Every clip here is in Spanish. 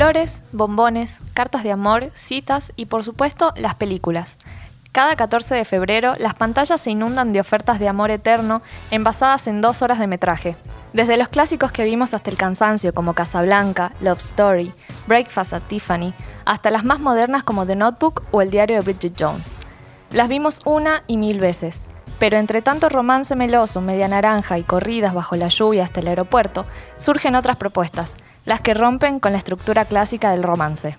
Flores, bombones, cartas de amor, citas y por supuesto las películas. Cada 14 de febrero las pantallas se inundan de ofertas de amor eterno envasadas en dos horas de metraje. Desde los clásicos que vimos hasta el cansancio como Casablanca, Love Story, Breakfast at Tiffany, hasta las más modernas como The Notebook o El diario de Bridget Jones. Las vimos una y mil veces, pero entre tanto romance meloso, media naranja y corridas bajo la lluvia hasta el aeropuerto, surgen otras propuestas, las que rompen con la estructura clásica del romance.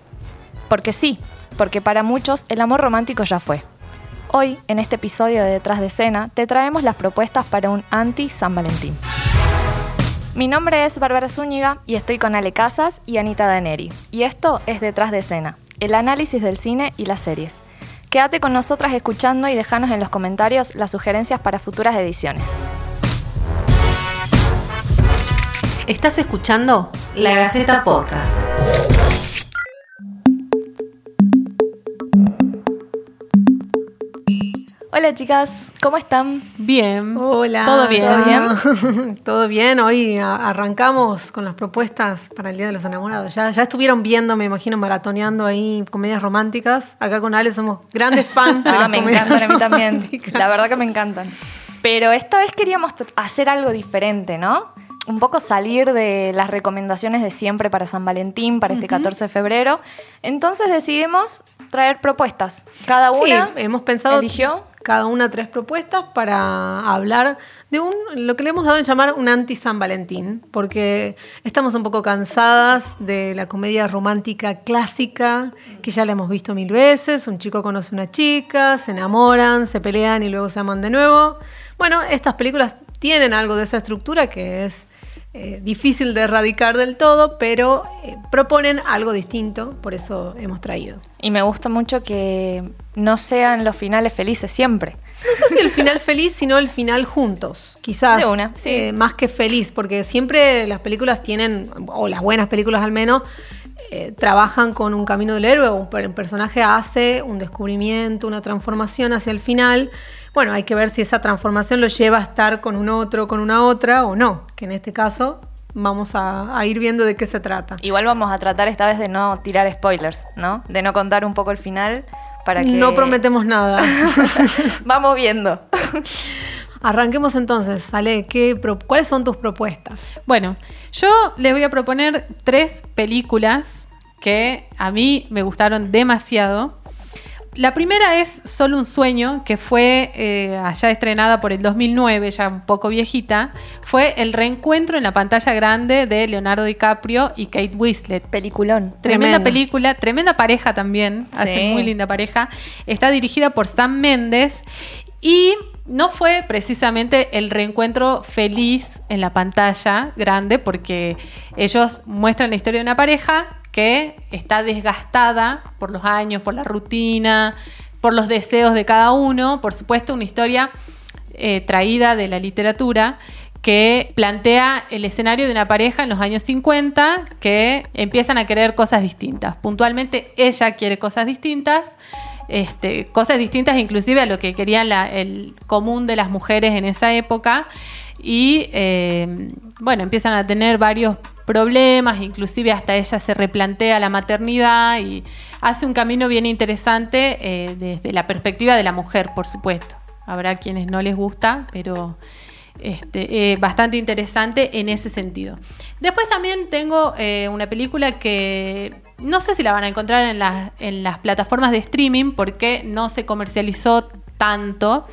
Porque sí, porque para muchos el amor romántico ya fue. Hoy, en este episodio de Detrás de Escena, te traemos las propuestas para un anti-San Valentín. Mi nombre es Bárbara Zúñiga y estoy con Ale Casas y Anita Daneri. Y esto es Detrás de Escena, el análisis del cine y las series. Quédate con nosotras escuchando y déjanos en los comentarios las sugerencias para futuras ediciones. Estás escuchando La Gaceta Podcast. Hola chicas, ¿cómo están? Bien. Hola. ¿Todo bien? ¿Todo bien? Todo bien. Hoy arrancamos con las propuestas para el Día de los Enamorados. Ya, ya estuvieron viendo, me imagino, maratoneando ahí comedias románticas. Acá con Ale somos grandes fans de Ah, las me comedias encantan a mí también. románticas. La verdad que me encantan. Pero esta vez queríamos hacer algo diferente, ¿no? Un poco salir de las recomendaciones de siempre para San Valentín, para este 14 de febrero. Entonces decidimos traer propuestas. Cada una Sí, hemos pensado eligió cada una tres propuestas para hablar de un lo que le hemos dado en llamar un anti San Valentín, porque estamos un poco cansadas de la comedia romántica clásica, que ya la hemos visto mil veces, un chico conoce a una chica, se enamoran, se pelean y luego se aman de nuevo. Bueno, estas películas tienen algo de esa estructura que es eh, difícil de erradicar del todo, pero eh, proponen algo distinto, por eso hemos traído. y me gusta mucho que no sean los finales felices siempre. No sé si el final feliz, sino el final juntos. Quizás. De una, sí. eh, más que feliz, porque siempre las películas tienen, o las buenas películas al menos, eh, trabajan con un camino del héroe. Un el personaje hace un descubrimiento, una transformación hacia el final. Bueno, hay que ver si esa transformación lo lleva a estar con un otro, con una otra o no. Que en este caso vamos a, a ir viendo de qué se trata. Igual vamos a tratar esta vez de no tirar spoilers, ¿no? De no contar un poco el final para que... No prometemos nada. Vamos viendo. Arranquemos entonces, Ale, ¿qué pro- ¿cuáles son tus propuestas? Bueno, yo les voy a proponer tres películas que a mí me gustaron demasiado. La primera es Solo un sueño, que fue eh, allá estrenada por el 2009, ya un poco viejita. Fue el reencuentro en la pantalla grande de Leonardo DiCaprio y Kate Winslet. Peliculón. Tremenda película, tremenda pareja también, Sí. hace muy linda pareja. Está dirigida por Sam Méndez y no fue precisamente el reencuentro feliz en la pantalla grande porque ellos muestran la historia de una pareja que está desgastada por los años, por la rutina, por los deseos de cada uno, por supuesto una historia eh, traída de la literatura que plantea el escenario de una pareja en los años 50 que empiezan a querer cosas distintas. Puntualmente ella quiere cosas distintas, este, cosas distintas inclusive a lo que quería la- el común de las mujeres en esa época y eh, bueno, empiezan a tener varios problemas, inclusive hasta ella se replantea la maternidad y hace un camino bien interesante eh, desde la perspectiva de la mujer, por supuesto. Habrá quienes no les gusta, pero este, eh, bastante interesante en ese sentido. Después también tengo eh, una película que no sé si la van a encontrar en, en las plataformas de streaming porque no se comercializó tanto,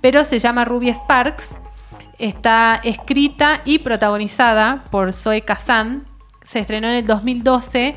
pero se llama Ruby Sparks. Está escrita y protagonizada por Zoe Kazan. Se estrenó en el 2012.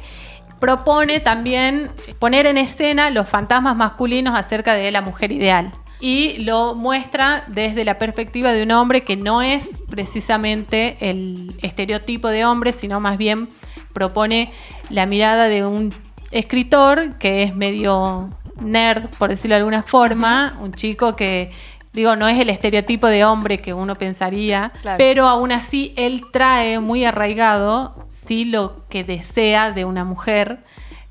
Propone también poner en escena los fantasmas masculinos acerca de la mujer ideal. Y lo muestra desde la perspectiva de un hombre que no es precisamente el estereotipo de hombre, sino más bien propone la mirada de un escritor que es medio nerd, por decirlo de alguna forma, un chico que digo, no es el estereotipo de hombre que uno pensaría, Claro. pero aún así él trae muy arraigado sí lo que desea de una mujer,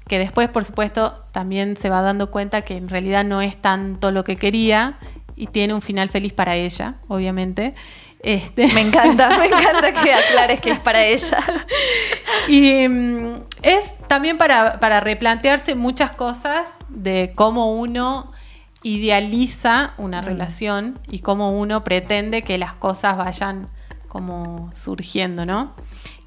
que después, por supuesto, también se va dando cuenta que en realidad no es tanto lo que quería y tiene un final feliz para ella, obviamente. Este, Me encanta, me encanta que aclares que es para ella. Y mm, es también para, para replantearse muchas cosas de cómo uno idealiza una relación y cómo uno pretende que las cosas vayan como surgiendo, ¿no?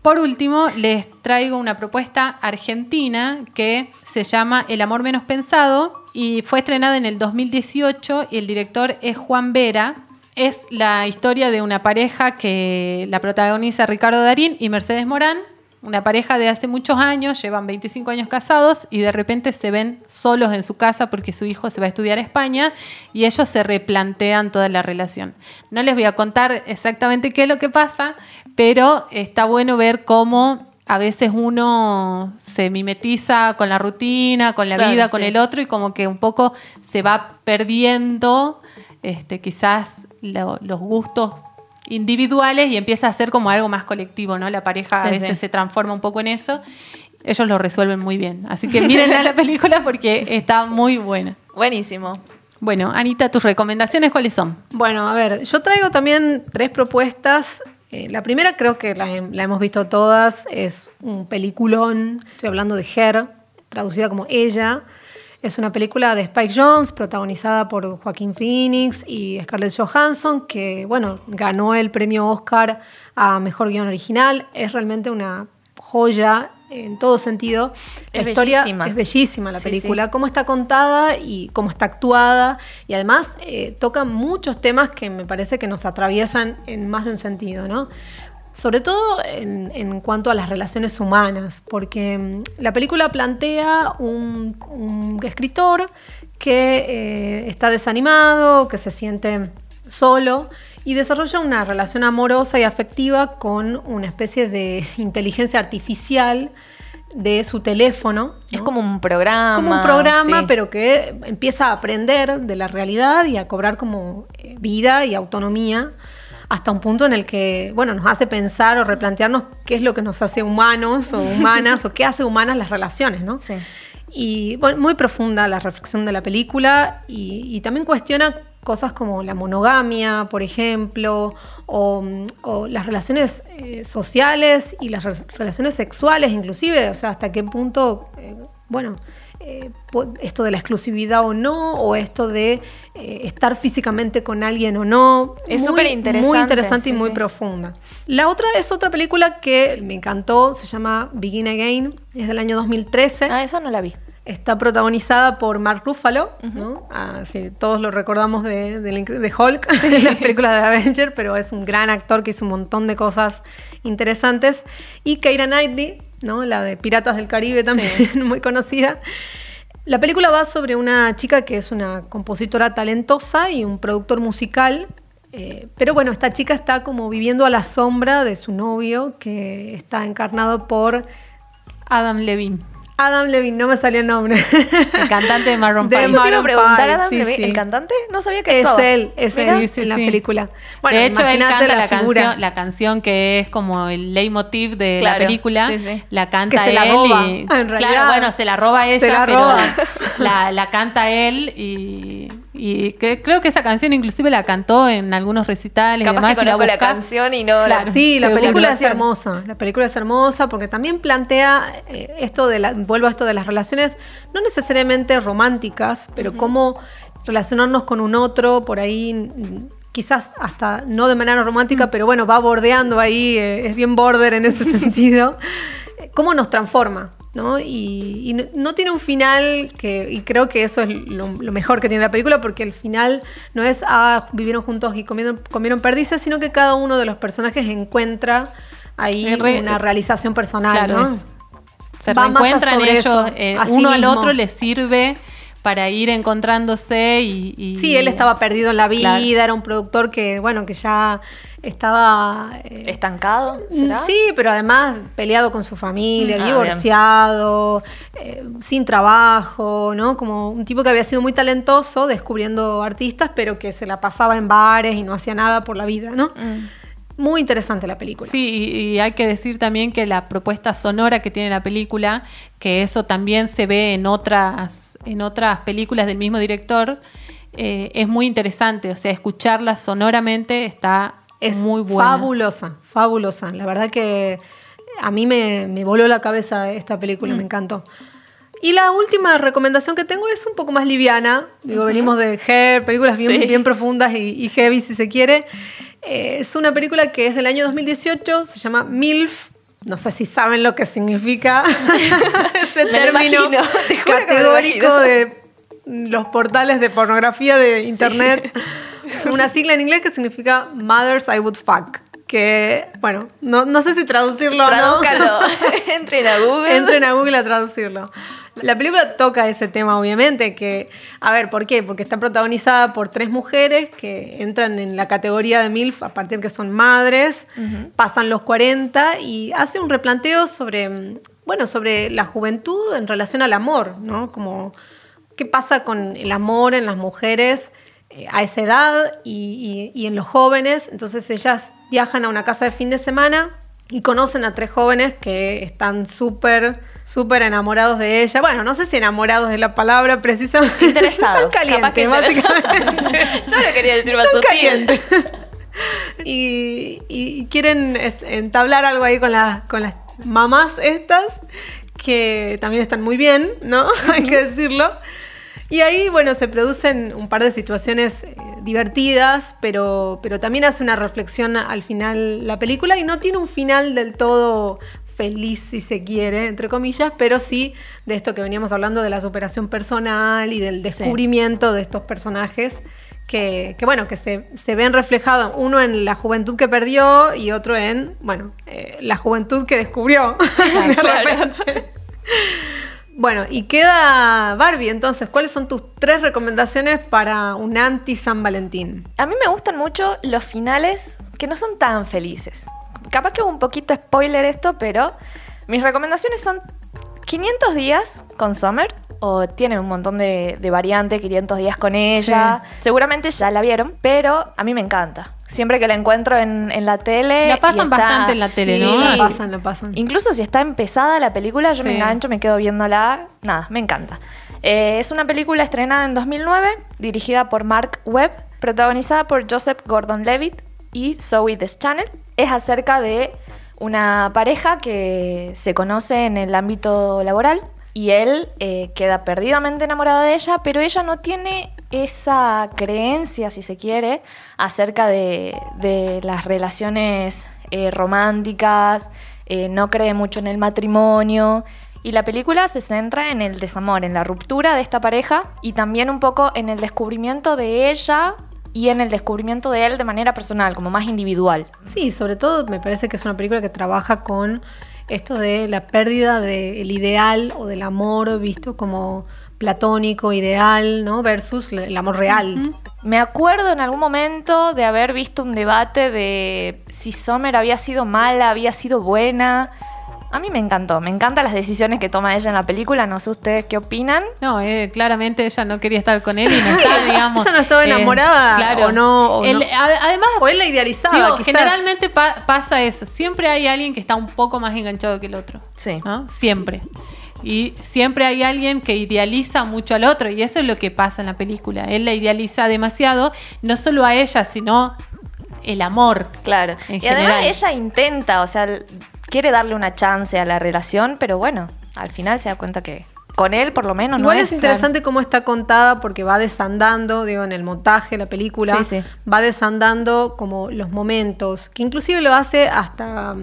Por último, les traigo una propuesta argentina que se llama El amor menos pensado y fue estrenada en el 2018 y el director es Juan Vera. Es la historia de una pareja que la protagoniza Ricardo Darín y Mercedes Morán, una pareja de hace muchos años, llevan 25 años casados y de repente se ven solos en su casa porque su hijo se va a estudiar a España y ellos se replantean toda la relación. No les voy a contar exactamente qué es lo que pasa, pero está bueno ver cómo a veces uno se mimetiza con la rutina, con la Claro, vida, con el otro y como que un poco se va perdiendo este, quizás lo- los gustos individuales y empieza a ser como algo más colectivo, ¿no? La pareja a veces sí. se transforma un poco en eso. Ellos lo resuelven muy bien. Así que mírenla la película porque está muy buena. Buenísimo. Bueno, Anita, tus recomendaciones cuáles son? Bueno, a ver, yo traigo también tres propuestas. Eh, la primera creo que la, la hemos visto todas, es un peliculón, estoy hablando de Her, traducida como Ella. Es una película de Spike Jones, protagonizada por Joaquín Phoenix y Scarlett Johansson, que, bueno, ganó el premio Oscar a Mejor Guión Original. Es realmente una joya en todo sentido. Es la historia bellísima. es bellísima la Sí, película, cómo está contada y cómo está actuada. Y además eh, toca muchos temas que me parece que nos atraviesan en más de un sentido, ¿no? Sobre todo en, en cuanto a las relaciones humanas, porque mm, la película plantea un, un escritor que eh, está desanimado, que se siente solo y desarrolla una relación amorosa y afectiva con una especie de inteligencia artificial de su teléfono. Es ¿no? como un programa. como un programa, sí. pero que empieza a aprender de la realidad y a cobrar como eh, vida y autonomía hasta un punto en el que, bueno, nos hace pensar o replantearnos qué es lo que nos hace humanos o humanas o qué hace humanas las relaciones, ¿no? Sí. Y bueno, muy profunda la reflexión de la película y, y también cuestiona cosas como la monogamia, por ejemplo, o, o las relaciones eh, sociales y las re- relaciones sexuales inclusive, o sea, hasta qué punto, eh, bueno, eh, esto de la exclusividad o no, o esto de eh, estar físicamente con alguien o no. Es Muy- superinteresante, Muy interesante y sí, muy sí. profunda. La otra es otra película que me encantó, se llama Begin Again, es del año 2013. Ah, esa no la vi. Está protagonizada por Mark Ruffalo, ¿no? Ah, sí, todos lo recordamos de Hulk, de las películas de Avenger, pero es un gran actor que hizo un montón de cosas interesantes. Y Keira Knightley, ¿no? la de Piratas del Caribe también, muy conocida. La película va sobre una chica que es una compositora talentosa y un productor musical. eh, pero bueno, esta chica está como viviendo a la sombra de su novio, que está encarnado por Adam Levine, Adam Levine, no me salió el nombre. el cantante de Maroon De 5. Eso Maroon preguntar, five, Adam sí, Levine, sí. ¿el cantante? No sabía que es actuaba. él, es Mira. él Sí, sí, en la sí. película. de hecho, él canta la, canción, la canción que es como el leitmotiv de Claro, la película. sí, sí. La canta Que se él. la roba, y, en claro, bueno, se la roba ella, Se la pero la canta él y, y que- creo que esa canción inclusive la cantó en algunos recitales. y Capaz demás, que y la conozco la buscas. canción y no Claro. la... Sí, la película es hermosa. La película es hermosa porque también plantea eh, esto de la, vuelvo a esto de las relaciones, no necesariamente románticas, pero cómo relacionarnos con un otro, por ahí mm, quizás hasta no de manera romántica, pero bueno, va bordeando ahí, eh, es bien border en ese sentido. Cómo nos transforma, ¿no? Y, y no- no tiene un final que, y creo que eso es lo, lo mejor que tiene la película, porque el final no es, ah, vivieron juntos y comieron, comieron perdices, sino que cada uno de los personajes encuentra ahí re- una realización personal, Claro, ¿no? es- se Va reencuentran ellos, eh, uno al otro les sirve para ir encontrándose y... y- Sí, él estaba perdido en la vida, Claro. era un productor que, bueno, que ya estaba... eh, ¿Estancado? ¿Será? Sí, pero además peleado con su familia, Mm, ah, divorciado, eh, sin trabajo, ¿no? Como un tipo que había sido muy talentoso descubriendo artistas, pero que se la pasaba en bares y no hacía nada por la vida, ¿no? Mm. Muy interesante la película. Sí, y, y hay que decir también que la propuesta sonora que tiene la película, que eso también se ve en otras, en otras películas del mismo director, eh, es muy interesante. O sea, escucharla sonoramente está Es muy buena. fabulosa, fabulosa. La verdad que a mí me, me voló la cabeza esta película, Mm. me encantó. Y la última recomendación que tengo es un poco más liviana. Digo, venimos de Hair, películas bien, Sí. bien profundas y, y heavy si se quiere. Es una película que es del año 2018, se llama MILF. No sé si saben lo que significa ese Me término imagino, te me categórico imagino. de los portales de pornografía de internet. Una sigla en inglés que significa Mothers I Would Fuck. Que, bueno, no, no sé si traducirlo o no. Entren a Google. Entren a Google a traducirlo. La película toca ese tema, obviamente, que, a ver, ¿por qué? Porque está protagonizada por tres mujeres que entran en la categoría de MILF a partir que son madres, pasan los 40 y hace un replanteo sobre, mm, bueno, sobre la juventud en relación al amor, ¿no? Como, ¿qué pasa con el amor en las mujeres? eh, a esa edad y, y- y en los jóvenes. Entonces ellas viajan a una casa de fin de semana y conocen a tres jóvenes que están súper, súper enamorados de ella. Bueno, no sé si enamorados es la palabra precisamente. Interesados. Interesados. básicamente. Yo lo quería decir más sutil. y, quieren entablar algo ahí con, las con las mamás estas, que también están muy bien, ¿no? Hay que decirlo. Y ahí, bueno, se producen un par de situaciones eh, divertidas, pero, pero también hace una reflexión al final la película y no tiene un final del todo feliz, si se quiere, entre comillas, pero sí de esto que veníamos hablando de la superación personal y del descubrimiento de estos personajes que, que, bueno, que se, se ven reflejados, uno en la juventud que perdió y otro en, bueno, eh, la juventud que descubrió. de Claro. Bueno, y queda Barbie, entonces, ¿cuáles son tus tres recomendaciones para un anti-San Valentín? A mí me gustan mucho los finales que no son tan felices. Capaz que un poquito spoiler esto, pero mis recomendaciones son 500 días con Summer. O tiene un montón de, de variantes, 500 días con ella. Seguramente ya la vieron, pero a mí me encanta. Siempre que la encuentro en, en la tele. La pasan está- bastante en la tele, Sí, ¿no? la pasan, la pasan. Incluso si está empezada la película, yo me engancho, me quedo viéndola. Nada, me encanta. Eh, es una película estrenada en 2009, dirigida por Mark Webb, protagonizada por Joseph Gordon-Levitt y Zoe Deschanel. Es acerca de una pareja que se conoce en el ámbito laboral y él eh, queda perdidamente enamorado de ella, pero ella no tiene esa creencia, si se quiere, acerca de, de las relaciones eh, románticas, eh, no cree mucho en el matrimonio. Y la película se centra en el desamor, en la ruptura de esta pareja y también un poco en el descubrimiento de ella y en el descubrimiento de él de manera personal, como más individual. Sí, sobre todo me parece que es una película que trabaja con esto de la pérdida del ideal o del amor visto como platónico, ideal, ¿no? Versus el amor real. Me acuerdo en algún momento de haber visto un debate de si Sommer había sido mala, había sido buena. A mí me encantó, me encantan las decisiones que toma ella en la película, no sé ustedes qué opinan. No, eh, claramente ella no quería estar con él y no está, digamos. Ella no estaba eh, enamorada, o no, o no. a- además, O él la idealizaba, digo, quizás. generalmente pa- pasa eso. Siempre hay alguien que está un poco más enganchado que el otro. Sí. ¿no? Siempre. Y siempre hay alguien que idealiza mucho al otro. Y eso es lo que pasa en la película. Él la idealiza demasiado, no solo a ella, sino el amor. Claro. En y además ella intenta, o sea, quiere darle una chance a la relación, pero bueno, al final se da cuenta que con él por lo menos Igual no es, interesante cómo está contada porque va desandando, digo, en el montaje, la película, Sí, sí. va desandando como los momentos, que inclusive lo hace hasta,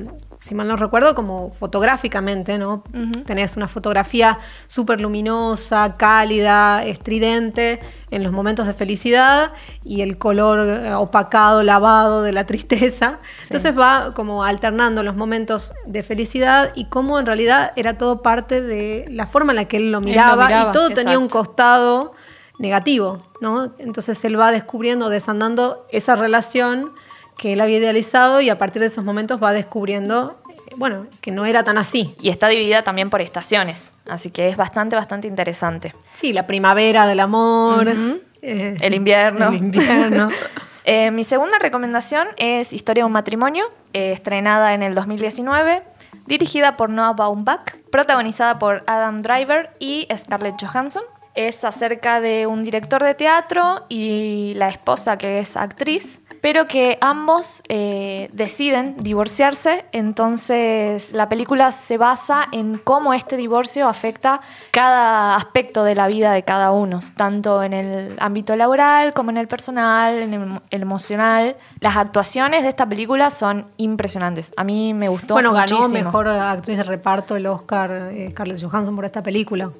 si mal no recuerdo, como fotográficamente, ¿no? Ujú. Tenés una fotografía súper luminosa, cálida, estridente en los momentos de felicidad y el color eh, opacado, lavado de la tristeza. Entonces va como alternando los momentos de felicidad y cómo en realidad era todo parte de la forma en la que él lo lo miraba, y todo tenía un costado negativo, ¿no? Entonces él va descubriendo, desandando esa relación que él había idealizado y a partir de esos momentos va descubriendo, bueno, que no era tan así. Y está dividida también por estaciones, así que es bastante, bastante interesante. Sí, la primavera del amor, eh, El invierno. el invierno. Eh, mi segunda recomendación es Historia de un matrimonio, eh, estrenada en el 2019, dirigida por Noah Baumbach, protagonizada por Adam Driver y Scarlett Johansson. Es acerca de un director de teatro y la esposa que es actriz pero que ambos eh, deciden divorciarse, entonces la película se basa en cómo este divorcio afecta cada aspecto de la vida de cada uno, tanto en el ámbito laboral como en el personal, en el, el emocional. Las actuaciones de esta película son impresionantes. A mí me gustó Bueno, ganó muchísimo. mejor actriz de reparto el Oscar eh, Scarlett Johansson por esta película.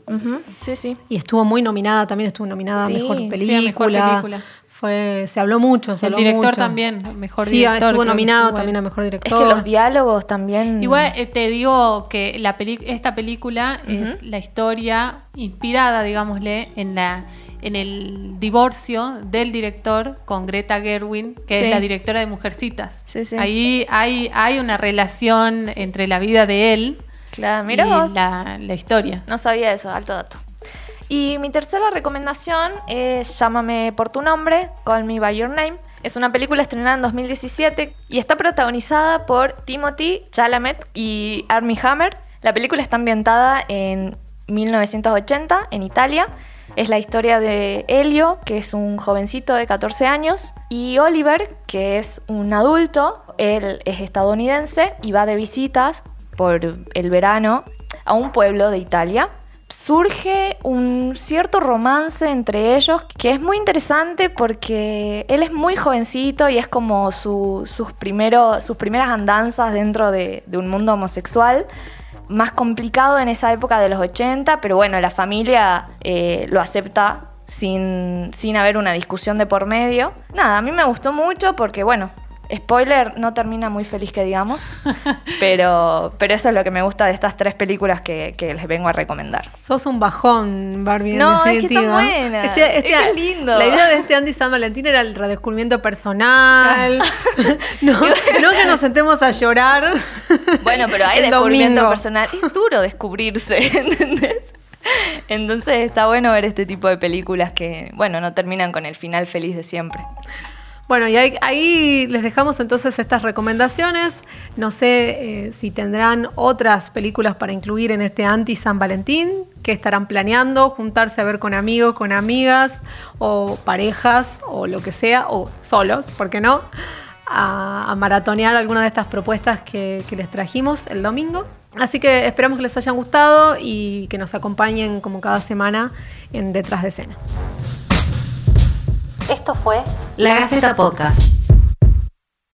Sí, sí. Y estuvo muy nominada, también estuvo nominada a Sí, mejor sí, a película. mejor película. Fue, se habló mucho, se El habló director mucho. también, mejor sí, director. estuvo creo que nominado estuvo también a mejor Es director. que los diálogos también... Igual eh, te digo que la peli- esta película es la historia inspirada, digámosle, en la en el divorcio del director con Greta Gerwin, que Sí. es la directora de Mujercitas. Sí, sí. Ahí hay, hay una relación entre la vida de él Claro, y vos. la, la historia. No sabía eso, alto dato. Y mi tercera recomendación es Llámame por tu nombre, Call Me By Your Name. Es una película estrenada en 2017 y está protagonizada por Timothy Chalamet y Armie Hammer. La película está ambientada en 1980 en Italia. Es la historia de Helio, que es un jovencito de 14 años, y Oliver, que es un adulto. Él es estadounidense y va de visitas por el verano a un pueblo de Italia. Surge un cierto romance entre ellos que es muy interesante porque él es muy jovencito y es como su- sus, sus primeras andanzas dentro de, de un mundo homosexual. Más complicado en esa época de los 80, pero bueno, la familia eh, lo acepta sin, sin haber una discusión de por medio. Nada, a mí me gustó mucho porque bueno, spoiler, no termina muy feliz que digamos, pero, pero eso es lo que me gusta de estas tres películas que, que les vengo a recomendar. Sos un bajón, Barbie, en No, es que está buena. Este- este- Es que es lindo. La idea de este Andy San Valentín era el redescubrimiento personal. no, no que nos sentemos a llorar. Bueno, pero hay descubrimiento domingo. personal. Es duro descubrirse, ¿entendés? Entonces está bueno ver este tipo de películas que, bueno, no terminan con el final feliz de siempre. Bueno, y ahí, les dejamos entonces estas recomendaciones. No sé eh, si tendrán otras películas para incluir en este anti San Valentín, que estarán planeando juntarse a ver con amigos, con amigas, o parejas, o lo que sea, o solos, ¿por qué no? A, a maratonear alguna de estas propuestas que, que les trajimos el domingo. Así que esperamos que les hayan gustado y que nos acompañen como cada semana en Detrás de Escena. Esto fue La Gaceta Podcast.